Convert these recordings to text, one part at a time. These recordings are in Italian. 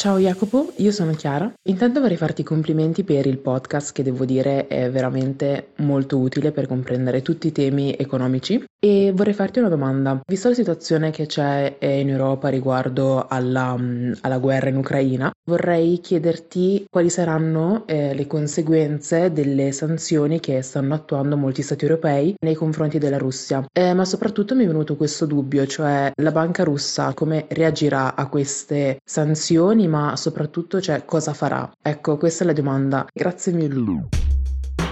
Ciao Jacopo, io sono Chiara. Intanto vorrei farti i complimenti per il podcast che devo dire è veramente molto utile per comprendere tutti i temi economici e vorrei farti una domanda. Visto la situazione che c'è eh, in Europa riguardo alla, mm, alla guerra in Ucraina, vorrei chiederti quali saranno eh, le conseguenze delle sanzioni che stanno attuando molti stati europei nei confronti della Russia. Eh, ma soprattutto mi è venuto questo dubbio, cioè la banca russa come reagirà a queste sanzioni ma soprattutto cioè, cosa farà? Ecco, questa è la domanda. Grazie mille.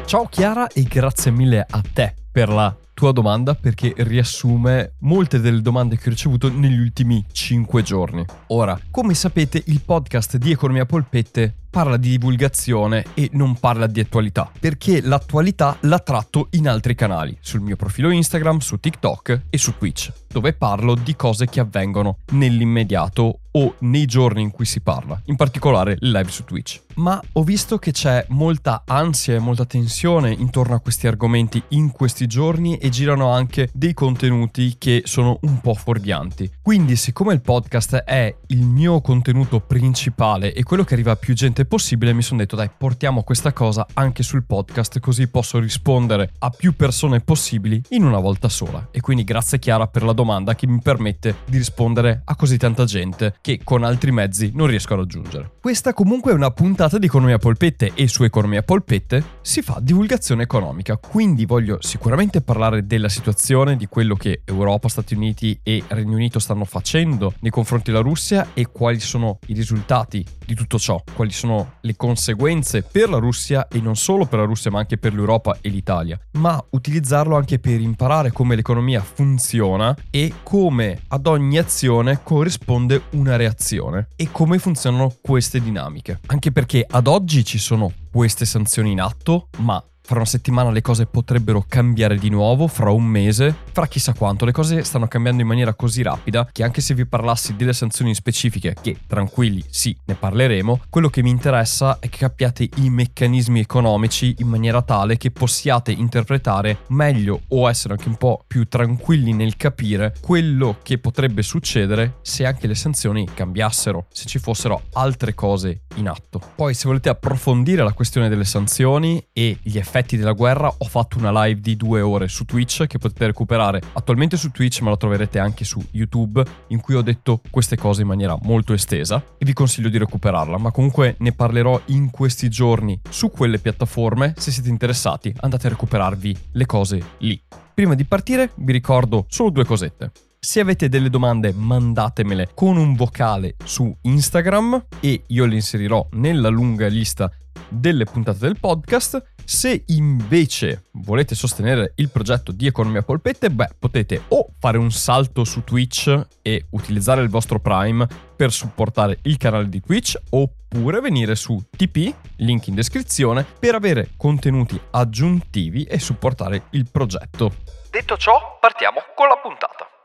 Ciao Chiara e grazie mille a te per la tua domanda perché riassume molte delle domande che ho ricevuto negli ultimi 5 giorni. Ora, come sapete, il podcast di Economia Polpette parla di divulgazione e non parla di attualità, perché l'attualità la tratto in altri canali, sul mio profilo Instagram, su TikTok e su Twitch, dove parlo di cose che avvengono nell'immediato o nei giorni in cui si parla, in particolare live su Twitch. Ma ho visto che c'è molta ansia e molta tensione intorno a questi argomenti in questi giorni e girano anche dei contenuti che sono un po' fuorvianti. Quindi, siccome il podcast è il mio contenuto principale e quello che arriva a più gente possibile, mi sono detto dai, portiamo questa cosa anche sul podcast così posso rispondere a più persone possibili in una volta sola. E quindi grazie Chiara per la domanda che mi permette di rispondere a così tanta gente che con altri mezzi non riesco a raggiungere. Questa comunque è una puntata di Economia Polpette e su Economia Polpette si fa divulgazione economica, quindi voglio sicuramente parlare della situazione, di quello che Europa, Stati Uniti e Regno Unito stanno facendo nei confronti della Russia e quali sono i risultati di tutto ciò, quali sono le conseguenze per la Russia e non solo per la Russia ma anche per l'Europa e l'Italia, ma utilizzarlo anche per imparare come l'economia funziona e come ad ogni azione corrisponde una reazione e come funzionano queste dinamiche. Anche perché ad oggi ci sono queste sanzioni in atto, ma fra una settimana le cose potrebbero cambiare di nuovo, fra un mese, fra chissà quanto. Le cose stanno cambiando in maniera così rapida che anche se vi parlassi delle sanzioni specifiche, che tranquilli, sì, ne parleremo, quello che mi interessa è che capiate i meccanismi economici in maniera tale che possiate interpretare meglio o essere anche un po' più tranquilli nel capire quello che potrebbe succedere se anche le sanzioni cambiassero, se ci fossero altre cose in atto. Poi se volete approfondire la questione delle sanzioni e gli effetti effetti della guerra ho fatto una live di due ore su Twitch che potete recuperare attualmente su Twitch ma la troverete anche su YouTube in cui ho detto queste cose in maniera molto estesa e vi consiglio di recuperarla ma comunque ne parlerò in questi giorni su quelle piattaforme se siete interessati andate a recuperarvi le cose lì. Prima di partire vi ricordo solo due cosette. Se avete delle domande mandatemele con un vocale su Instagram e io le inserirò nella lunga lista delle puntate del podcast. Se invece volete sostenere il progetto di Economia Polpette, beh, potete o fare un salto su Twitch e utilizzare il vostro Prime per supportare il canale di Twitch, oppure venire su TP, link in descrizione, per avere contenuti aggiuntivi e supportare il progetto. Detto ciò, partiamo con la puntata.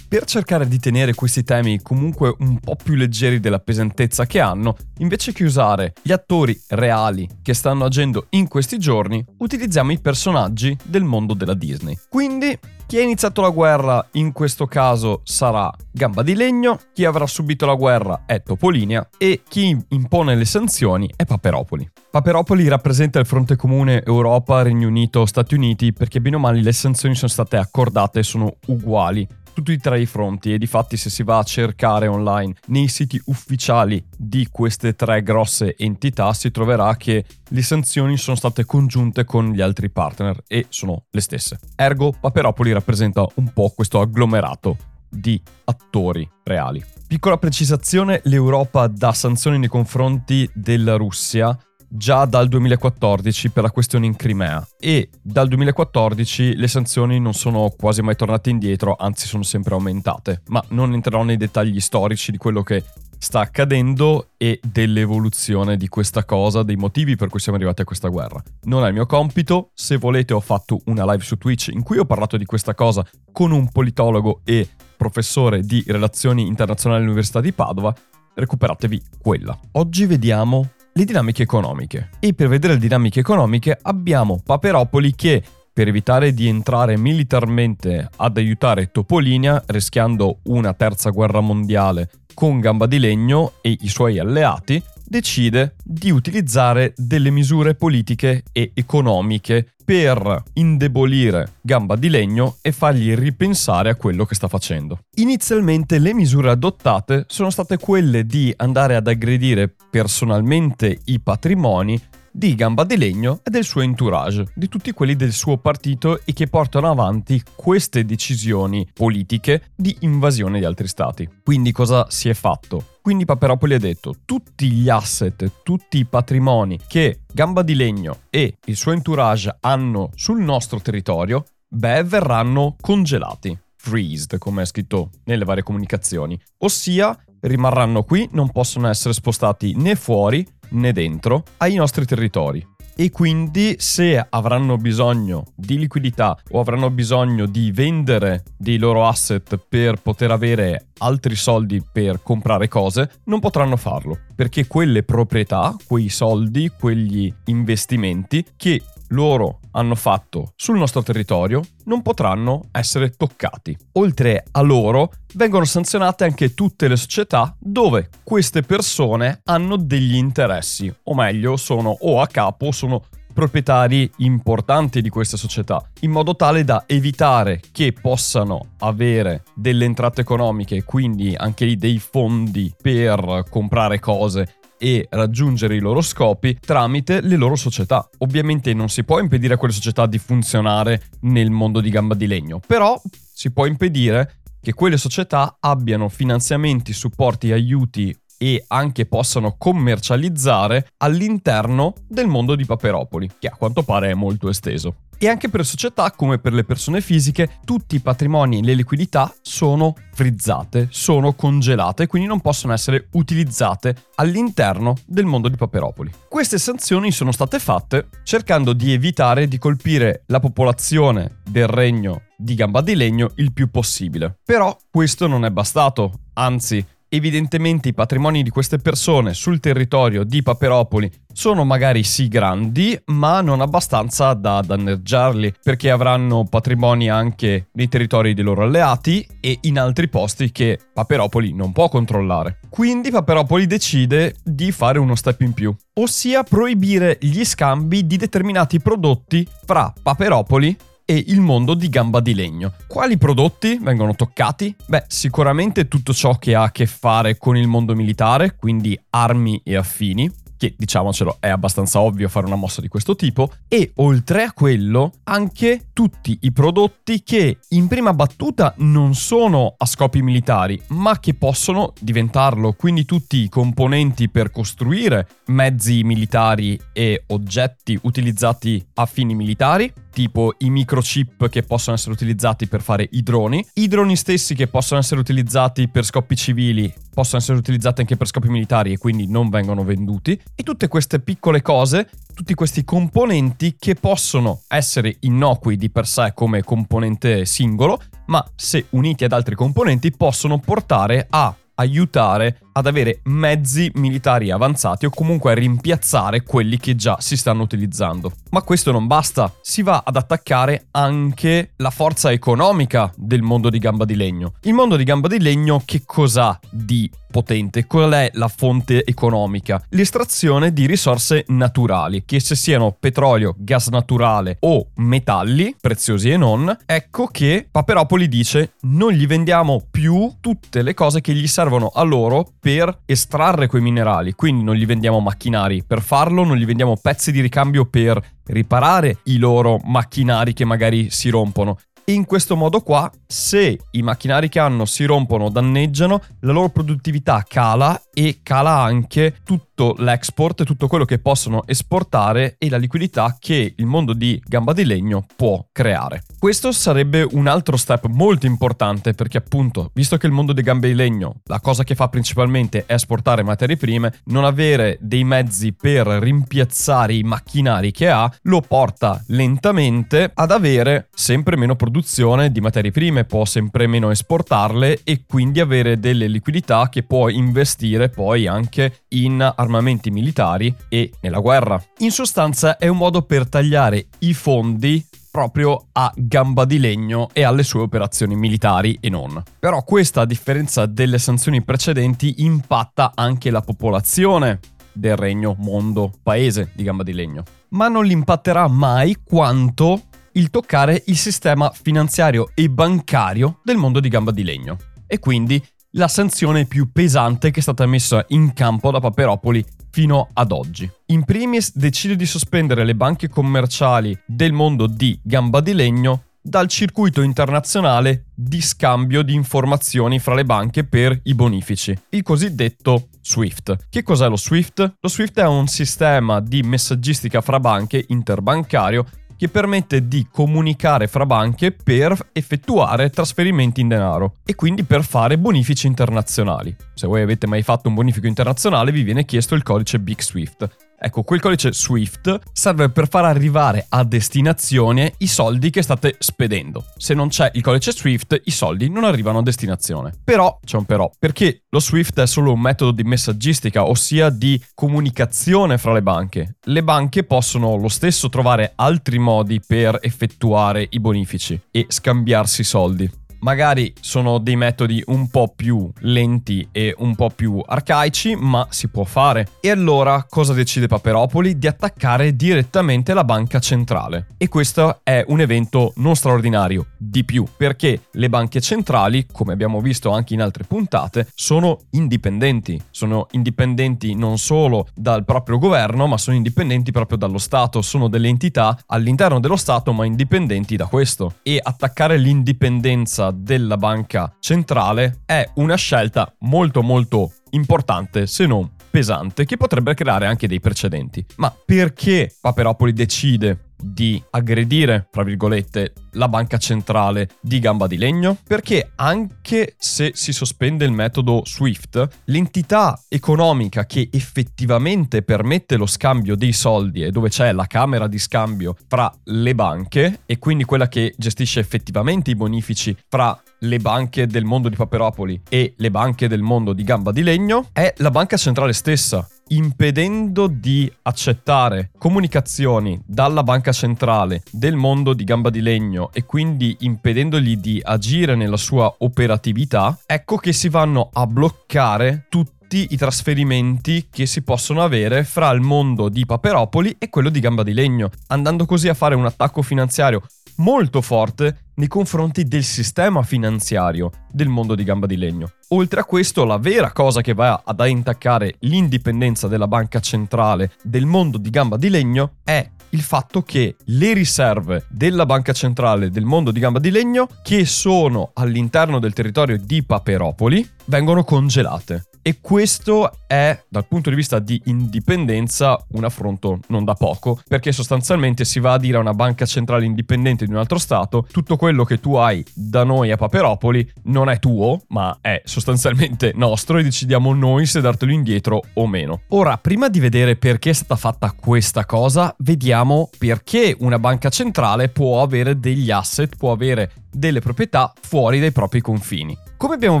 Per cercare di tenere questi temi comunque un po' più leggeri della pesantezza che hanno, invece che usare gli attori reali che stanno agendo in questi giorni, utilizziamo i personaggi del mondo della Disney. Quindi chi ha iniziato la guerra in questo caso sarà Gamba di Legno, chi avrà subito la guerra è Topolinia e chi impone le sanzioni è Paperopoli. Paperopoli rappresenta il fronte comune Europa, Regno Unito, Stati Uniti perché bene o male le sanzioni sono state accordate e sono uguali tutti e tre i fronti e difatti se si va a cercare online nei siti ufficiali di queste tre grosse entità si troverà che le sanzioni sono state congiunte con gli altri partner e sono le stesse. Ergo Paperopoli rappresenta un po' questo agglomerato di attori reali. Piccola precisazione, l'Europa dà sanzioni nei confronti della Russia già dal 2014 per la questione in Crimea e dal 2014 le sanzioni non sono quasi mai tornate indietro, anzi sono sempre aumentate, ma non entrerò nei dettagli storici di quello che sta accadendo e dell'evoluzione di questa cosa, dei motivi per cui siamo arrivati a questa guerra. Non è il mio compito, se volete ho fatto una live su Twitch in cui ho parlato di questa cosa con un politologo e professore di relazioni internazionali all'Università di Padova, recuperatevi quella. Oggi vediamo le dinamiche economiche. E per vedere le dinamiche economiche abbiamo Paperopoli che per evitare di entrare militarmente ad aiutare Topolinia, rischiando una terza guerra mondiale con Gamba di Legno e i suoi alleati, decide di utilizzare delle misure politiche e economiche per indebolire Gamba di Legno e fargli ripensare a quello che sta facendo. Inizialmente le misure adottate sono state quelle di andare ad aggredire personalmente i patrimoni di Gamba di Legno e del suo entourage, di tutti quelli del suo partito e che portano avanti queste decisioni politiche di invasione di altri stati. Quindi cosa si è fatto? Quindi Paperopoli ha detto tutti gli asset, tutti i patrimoni che Gamba di Legno e il suo entourage hanno sul nostro territorio, beh, verranno congelati. Freezed, come è scritto nelle varie comunicazioni. Ossia, rimarranno qui, non possono essere spostati né fuori né dentro ai nostri territori. E quindi se avranno bisogno di liquidità o avranno bisogno di vendere dei loro asset per poter avere altri soldi per comprare cose, non potranno farlo. Perché quelle proprietà, quei soldi, quegli investimenti che loro hanno fatto sul nostro territorio non potranno essere toccati. Oltre a loro vengono sanzionate anche tutte le società dove queste persone hanno degli interessi, o meglio sono o a capo o sono proprietari importanti di queste società, in modo tale da evitare che possano avere delle entrate economiche, quindi anche lì dei fondi per comprare cose e raggiungere i loro scopi tramite le loro società. Ovviamente non si può impedire a quelle società di funzionare nel mondo di gamba di legno, però si può impedire che quelle società abbiano finanziamenti, supporti, aiuti e anche possano commercializzare all'interno del mondo di Paperopoli, che a quanto pare è molto esteso. E anche per società come per le persone fisiche, tutti i patrimoni e le liquidità sono frizzate, sono congelate, quindi non possono essere utilizzate all'interno del mondo di Paperopoli. Queste sanzioni sono state fatte cercando di evitare di colpire la popolazione del regno di Gamba di Legno il più possibile. Però questo non è bastato, anzi Evidentemente i patrimoni di queste persone sul territorio di Paperopoli sono magari sì grandi, ma non abbastanza da danneggiarli, perché avranno patrimoni anche nei territori dei loro alleati e in altri posti che Paperopoli non può controllare. Quindi Paperopoli decide di fare uno step in più, ossia proibire gli scambi di determinati prodotti fra Paperopoli e il mondo di gamba di legno. Quali prodotti vengono toccati? Beh, sicuramente tutto ciò che ha a che fare con il mondo militare, quindi armi e affini, che diciamocelo è abbastanza ovvio fare una mossa di questo tipo, e oltre a quello anche tutti i prodotti che in prima battuta non sono a scopi militari, ma che possono diventarlo, quindi tutti i componenti per costruire mezzi militari e oggetti utilizzati a fini militari, tipo i microchip che possono essere utilizzati per fare i droni, i droni stessi che possono essere utilizzati per scopi civili, possono essere utilizzati anche per scopi militari e quindi non vengono venduti, e tutte queste piccole cose, tutti questi componenti che possono essere innocui di per sé come componente singolo, ma se uniti ad altri componenti possono portare a aiutare ad avere mezzi militari avanzati o comunque a rimpiazzare quelli che già si stanno utilizzando. Ma questo non basta, si va ad attaccare anche la forza economica del mondo di gamba di legno. Il mondo di gamba di legno che cos'ha di potente? Qual è la fonte economica? L'estrazione di risorse naturali, che se siano petrolio, gas naturale o metalli, preziosi e non, ecco che Paperopoli dice non gli vendiamo più tutte le cose che gli servono a loro per estrarre quei minerali, quindi non gli vendiamo macchinari per farlo, non gli vendiamo pezzi di ricambio per riparare i loro macchinari che magari si rompono. In questo modo qua, se i macchinari che hanno si rompono danneggiano, la loro produttività cala e cala anche tutto l'export, tutto quello che possono esportare e la liquidità che il mondo di gamba di legno può creare. Questo sarebbe un altro step molto importante perché appunto, visto che il mondo di gambe di legno, la cosa che fa principalmente è esportare materie prime, non avere dei mezzi per rimpiazzare i macchinari che ha, lo porta lentamente ad avere sempre meno produzione di materie prime, può sempre meno esportarle e quindi avere delle liquidità che può investire poi anche in armamenti militari e nella guerra. In sostanza è un modo per tagliare i fondi proprio a gamba di legno e alle sue operazioni militari e non. Però questa, a differenza delle sanzioni precedenti, impatta anche la popolazione del regno, mondo, paese di gamba di legno. Ma non l'impatterà mai quanto il toccare il sistema finanziario e bancario del mondo di gamba di legno. E quindi la sanzione più pesante che è stata messa in campo da Paperopoli fino ad oggi. In primis decide di sospendere le banche commerciali del mondo di gamba di legno dal circuito internazionale di scambio di informazioni fra le banche per i bonifici, il cosiddetto SWIFT. Che cos'è lo SWIFT? Lo SWIFT è un sistema di messaggistica fra banche interbancario che permette di comunicare fra banche per effettuare trasferimenti in denaro e quindi per fare bonifici internazionali. Se voi avete mai fatto un bonifico internazionale vi viene chiesto il codice Big Swift. Ecco, quel codice SWIFT serve per far arrivare a destinazione i soldi che state spedendo. Se non c'è il codice SWIFT, i soldi non arrivano a destinazione. Però, c'è un però, perché lo SWIFT è solo un metodo di messaggistica, ossia di comunicazione fra le banche. Le banche possono lo stesso trovare altri modi per effettuare i bonifici e scambiarsi soldi magari sono dei metodi un po' più lenti e un po' più arcaici, ma si può fare. E allora cosa decide Paperopoli? Di attaccare direttamente la banca centrale. E questo è un evento non straordinario, di più, perché le banche centrali, come abbiamo visto anche in altre puntate, sono indipendenti. Sono indipendenti non solo dal proprio governo, ma sono indipendenti proprio dallo Stato. Sono delle entità all'interno dello Stato, ma indipendenti da questo. E attaccare l'indipendenza della banca centrale è una scelta molto molto importante, se non pesante, che potrebbe creare anche dei precedenti. Ma perché Paperopoli decide di aggredire, tra virgolette, la banca centrale di gamba di legno? Perché anche se si sospende il metodo SWIFT, l'entità economica che effettivamente permette lo scambio dei soldi e dove c'è la camera di scambio fra le banche e quindi quella che gestisce effettivamente i bonifici fra le banche del mondo di Paperopoli e le banche del mondo di gamba di legno è la banca centrale stessa impedendo di accettare comunicazioni dalla banca centrale del mondo di gamba di legno e quindi impedendogli di agire nella sua operatività, ecco che si vanno a bloccare tutti i trasferimenti che si possono avere fra il mondo di Paperopoli e quello di Gamba di Legno, andando così a fare un attacco finanziario molto forte nei confronti del sistema finanziario del mondo di gamba di legno. Oltre a questo, la vera cosa che va ad intaccare l'indipendenza della banca centrale del mondo di gamba di legno è il fatto che le riserve della banca centrale del mondo di gamba di legno, che sono all'interno del territorio di Paperopoli, vengono congelate. E questo è, dal punto di vista di indipendenza, un affronto non da poco, perché sostanzialmente si va a dire a una banca centrale indipendente di un altro Stato, tutto quello che tu hai da noi a Paperopoli non è tuo, ma è sostanzialmente nostro e decidiamo noi se dartelo indietro o meno. Ora, prima di vedere perché è stata fatta questa cosa, vediamo perché una banca centrale può avere degli asset, può avere delle proprietà fuori dai propri confini. Come abbiamo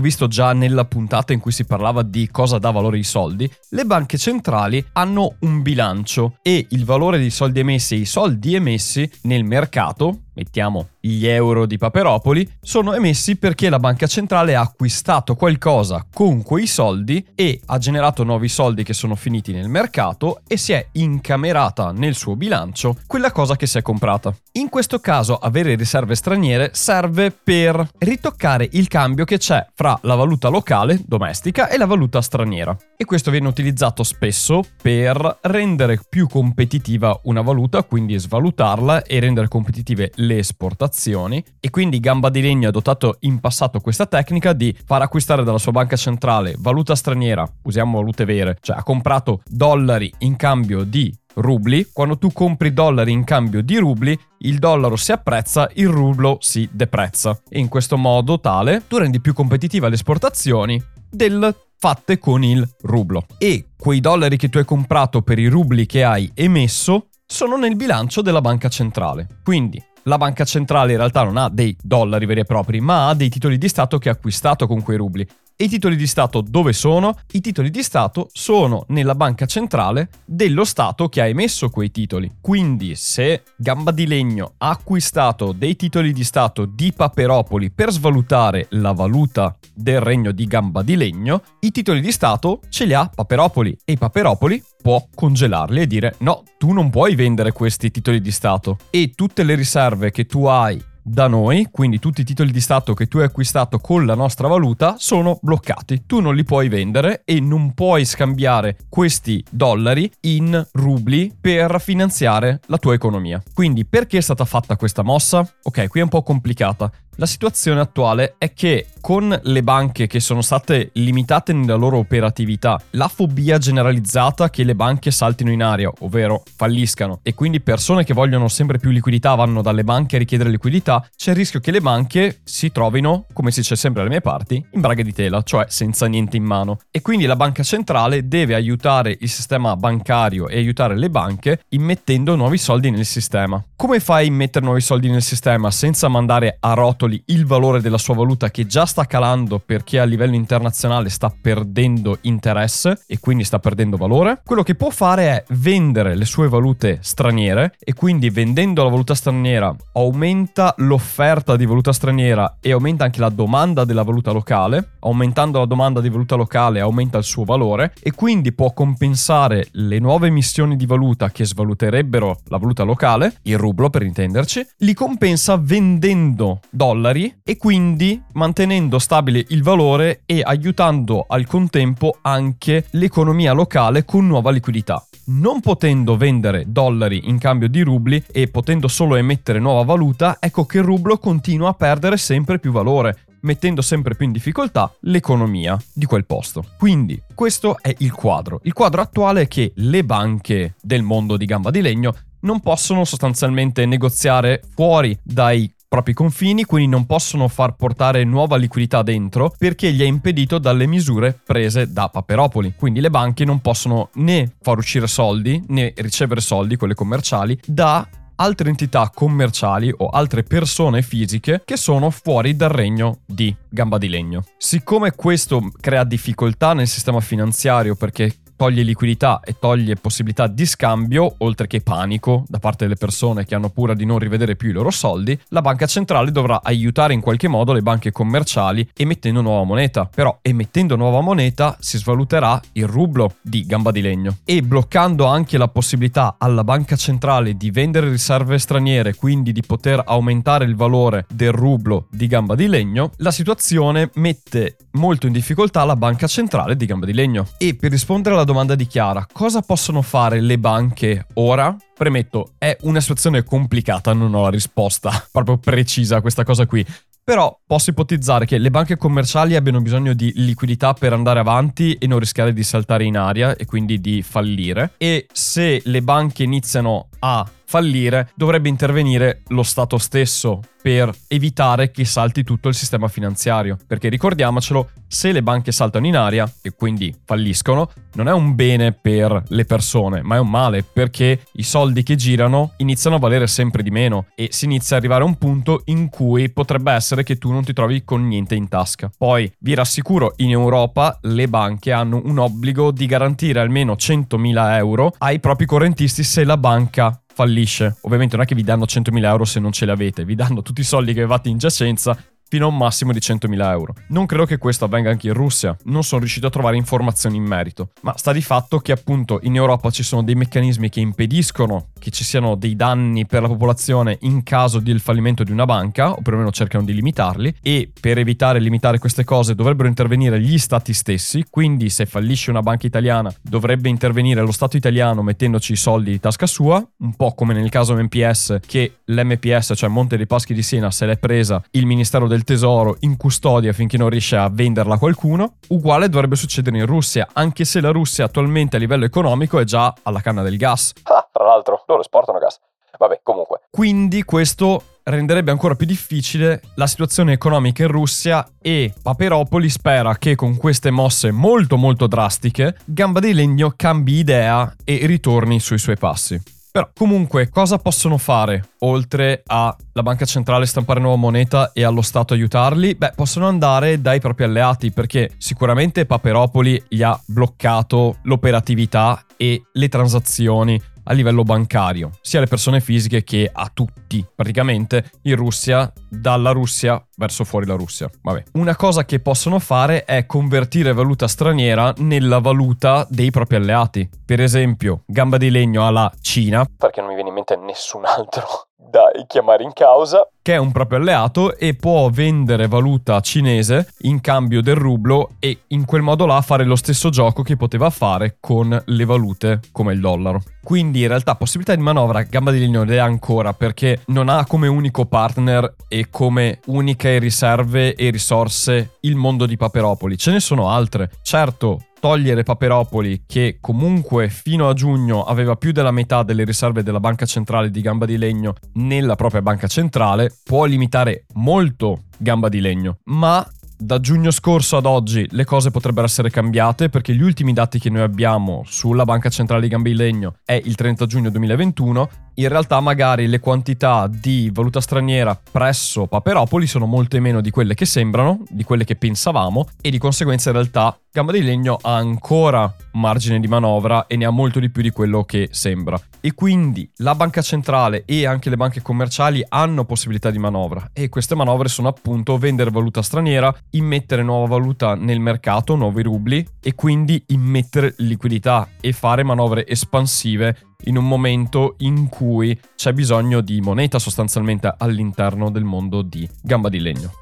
visto già nella puntata in cui si parlava di cosa dà valore ai soldi, le banche centrali hanno un bilancio e il valore dei soldi emessi e i soldi emessi nel mercato mettiamo gli euro di Paperopoli, sono emessi perché la banca centrale ha acquistato qualcosa con quei soldi e ha generato nuovi soldi che sono finiti nel mercato e si è incamerata nel suo bilancio quella cosa che si è comprata. In questo caso avere riserve straniere serve per ritoccare il cambio che c'è fra la valuta locale, domestica, e la valuta straniera. E questo viene utilizzato spesso per rendere più competitiva una valuta, quindi svalutarla e rendere competitive le le esportazioni e quindi Gamba di Legno ha adottato in passato questa tecnica di far acquistare dalla sua banca centrale valuta straniera, usiamo valute vere, cioè ha comprato dollari in cambio di rubli, quando tu compri dollari in cambio di rubli, il dollaro si apprezza, il rublo si deprezza. E in questo modo tale tu rendi più competitive le esportazioni del fatte con il rublo. E quei dollari che tu hai comprato per i rubli che hai emesso sono nel bilancio della banca centrale. Quindi la banca centrale in realtà non ha dei dollari veri e propri, ma ha dei titoli di Stato che ha acquistato con quei rubli. E i titoli di Stato dove sono? I titoli di Stato sono nella banca centrale dello Stato che ha emesso quei titoli. Quindi se Gamba di Legno ha acquistato dei titoli di Stato di Paperopoli per svalutare la valuta del regno di Gamba di Legno, i titoli di Stato ce li ha Paperopoli e Paperopoli può congelarli e dire no, tu non puoi vendere questi titoli di Stato e tutte le riserve che tu hai da noi, quindi tutti i titoli di Stato che tu hai acquistato con la nostra valuta sono bloccati. Tu non li puoi vendere e non puoi scambiare questi dollari in rubli per finanziare la tua economia. Quindi perché è stata fatta questa mossa? Ok, qui è un po' complicata. La situazione attuale è che con le banche che sono state limitate nella loro operatività, la fobia generalizzata che le banche saltino in aria, ovvero falliscano, e quindi persone che vogliono sempre più liquidità vanno dalle banche a richiedere liquidità, c'è il rischio che le banche si trovino, come si dice sempre alle mie parti, in braghe di tela, cioè senza niente in mano. E quindi la banca centrale deve aiutare il sistema bancario e aiutare le banche immettendo nuovi soldi nel sistema. Come fai a immettere nuovi soldi nel sistema senza mandare a rotoli rotoli il valore della sua valuta che già sta calando perché a livello internazionale sta perdendo interesse e quindi sta perdendo valore, quello che può fare è vendere le sue valute straniere e quindi vendendo la valuta straniera aumenta l'offerta di valuta straniera e aumenta anche la domanda della valuta locale, aumentando la domanda di valuta locale aumenta il suo valore e quindi può compensare le nuove emissioni di valuta che svaluterebbero la valuta locale, il rublo per intenderci, li compensa vendendo dollari dollari e quindi mantenendo stabile il valore e aiutando al contempo anche l'economia locale con nuova liquidità. Non potendo vendere dollari in cambio di rubli e potendo solo emettere nuova valuta, ecco che il rublo continua a perdere sempre più valore, mettendo sempre più in difficoltà l'economia di quel posto. Quindi questo è il quadro. Il quadro attuale è che le banche del mondo di gamba di legno non possono sostanzialmente negoziare fuori dai propri confini, quindi non possono far portare nuova liquidità dentro perché gli è impedito dalle misure prese da Paperopoli. Quindi le banche non possono né far uscire soldi né ricevere soldi, quelle commerciali, da altre entità commerciali o altre persone fisiche che sono fuori dal regno di gamba di legno. Siccome questo crea difficoltà nel sistema finanziario perché toglie liquidità e toglie possibilità di scambio, oltre che panico da parte delle persone che hanno paura di non rivedere più i loro soldi, la banca centrale dovrà aiutare in qualche modo le banche commerciali emettendo nuova moneta. Però emettendo nuova moneta si svaluterà il rublo di gamba di legno e bloccando anche la possibilità alla banca centrale di vendere riserve straniere, quindi di poter aumentare il valore del rublo di gamba di legno, la situazione mette molto in difficoltà la banca centrale di gamba di legno. E per rispondere alla domanda di Chiara, cosa possono fare le banche ora? Premetto, è una situazione complicata, non ho la risposta proprio precisa a questa cosa qui. Però posso ipotizzare che le banche commerciali abbiano bisogno di liquidità per andare avanti e non rischiare di saltare in aria e quindi di fallire. E se le banche iniziano a fallire, dovrebbe intervenire lo Stato stesso per evitare che salti tutto il sistema finanziario. Perché ricordiamocelo, se le banche saltano in aria e quindi falliscono, non è un bene per le persone, ma è un male perché i soldi che girano iniziano a valere sempre di meno e si inizia ad arrivare a un punto in cui potrebbe essere che tu non ti trovi con niente in tasca. Poi vi rassicuro, in Europa le banche hanno un obbligo di garantire almeno 100.000 euro ai propri correntisti se la banca fallisce. Ovviamente non è che vi danno 100.000 euro se non ce li avete, vi danno tutti i soldi che avevate in giacenza fino a un massimo di 100.000 euro. Non credo che questo avvenga anche in Russia, non sono riuscito a trovare informazioni in merito, ma sta di fatto che appunto in Europa ci sono dei meccanismi che impediscono che ci siano dei danni per la popolazione in caso del fallimento di una banca, o perlomeno cercano di limitarli, e per evitare e limitare queste cose dovrebbero intervenire gli stati stessi, quindi se fallisce una banca italiana dovrebbe intervenire lo Stato italiano mettendoci i soldi di tasca sua, un po' come nel caso MPS che l'MPS, cioè Monte dei Paschi di Siena, se l'è presa il Ministero del Tesoro in custodia finché non riesce a venderla a qualcuno. Uguale dovrebbe succedere in Russia, anche se la Russia attualmente a livello economico è già alla canna del gas. Ah, tra l'altro, loro esportano gas. Vabbè, comunque. Quindi questo renderebbe ancora più difficile la situazione economica in Russia e Paperopoli spera che con queste mosse molto molto drastiche Gamba di Legno cambi idea e ritorni sui suoi passi. Però comunque cosa possono fare oltre alla banca centrale stampare nuova moneta e allo Stato aiutarli? Beh, possono andare dai propri alleati perché sicuramente Paperopoli gli ha bloccato l'operatività e le transazioni a livello bancario, sia alle persone fisiche che a tutti, praticamente in Russia, dalla Russia verso fuori la Russia. Vabbè. Una cosa che possono fare è convertire valuta straniera nella valuta dei propri alleati. Per esempio, gamba di legno alla Cina, perché non mi viene in mente nessun altro da chiamare in causa. Che è un proprio alleato e può vendere valuta cinese in cambio del rublo e in quel modo là fare lo stesso gioco che poteva fare con le valute come il dollaro. Quindi in realtà possibilità di manovra Gamba di Legno le ha ancora perché non ha come unico partner e come uniche riserve e risorse il mondo di Paperopoli. Ce ne sono altre. Certo, togliere Paperopoli, che comunque fino a giugno aveva più della metà delle riserve della banca centrale di Gamba di Legno nella propria banca centrale, può limitare molto Gamba di Legno, ma da giugno scorso ad oggi le cose potrebbero essere cambiate perché gli ultimi dati che noi abbiamo sulla Banca Centrale di Gamba di Legno è il 30 giugno 2021 in realtà magari le quantità di valuta straniera presso Paperopoli sono molte meno di quelle che sembrano, di quelle che pensavamo e di conseguenza in realtà Gamba di Legno ha ancora margine di manovra e ne ha molto di più di quello che sembra. E quindi la banca centrale e anche le banche commerciali hanno possibilità di manovra e queste manovre sono appunto vendere valuta straniera, immettere nuova valuta nel mercato, nuovi rubli e quindi immettere liquidità e fare manovre espansive in un momento in cui c'è bisogno di moneta sostanzialmente all'interno del mondo di gamba di legno.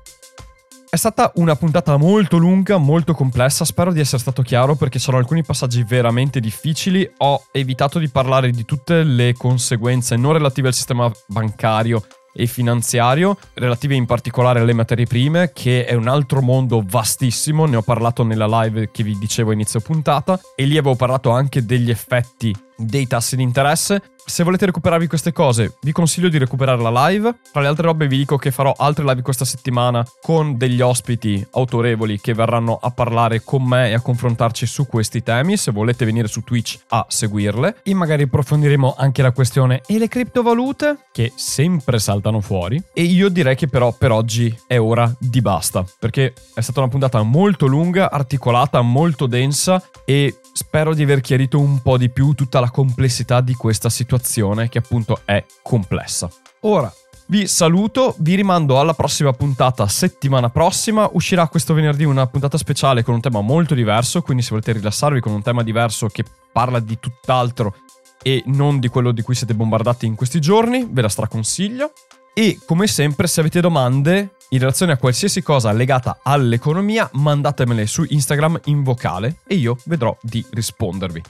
È stata una puntata molto lunga, molto complessa, spero di essere stato chiaro perché c'erano alcuni passaggi veramente difficili, ho evitato di parlare di tutte le conseguenze non relative al sistema bancario e finanziario, relative in particolare alle materie prime, che è un altro mondo vastissimo, ne ho parlato nella live che vi dicevo a inizio puntata, e lì avevo parlato anche degli effetti dei tassi di interesse. Se volete recuperarvi queste cose, vi consiglio di recuperare la live. Tra le altre robe vi dico che farò altre live questa settimana con degli ospiti autorevoli che verranno a parlare con me e a confrontarci su questi temi. Se volete venire su Twitch a seguirle. E magari approfondiremo anche la questione e le criptovalute, che sempre saltano fuori. E io direi che però per oggi è ora di basta, perché è stata una puntata molto lunga, articolata, molto densa e spero di aver chiarito un po' di più tutta la complessità di questa situazione che appunto è complessa. Ora, vi saluto, vi rimando alla prossima puntata settimana prossima. Uscirà questo venerdì una puntata speciale con un tema molto diverso, quindi se volete rilassarvi con un tema diverso che parla di tutt'altro e non di quello di cui siete bombardati in questi giorni, ve la straconsiglio. E come sempre, se avete domande in relazione a qualsiasi cosa legata all'economia, mandatemele su Instagram in vocale e io vedrò di rispondervi.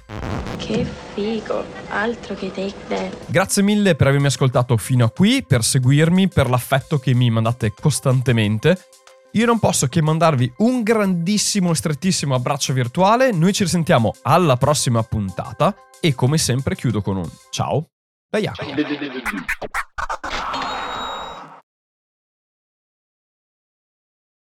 Che figo, altro che take that. Grazie mille per avermi ascoltato fino a qui, per seguirmi, per l'affetto che mi mandate costantemente. Io non posso che mandarvi un grandissimo e strettissimo abbraccio virtuale. Noi ci risentiamo alla prossima puntata e come sempre chiudo con un ciao da Jacopo.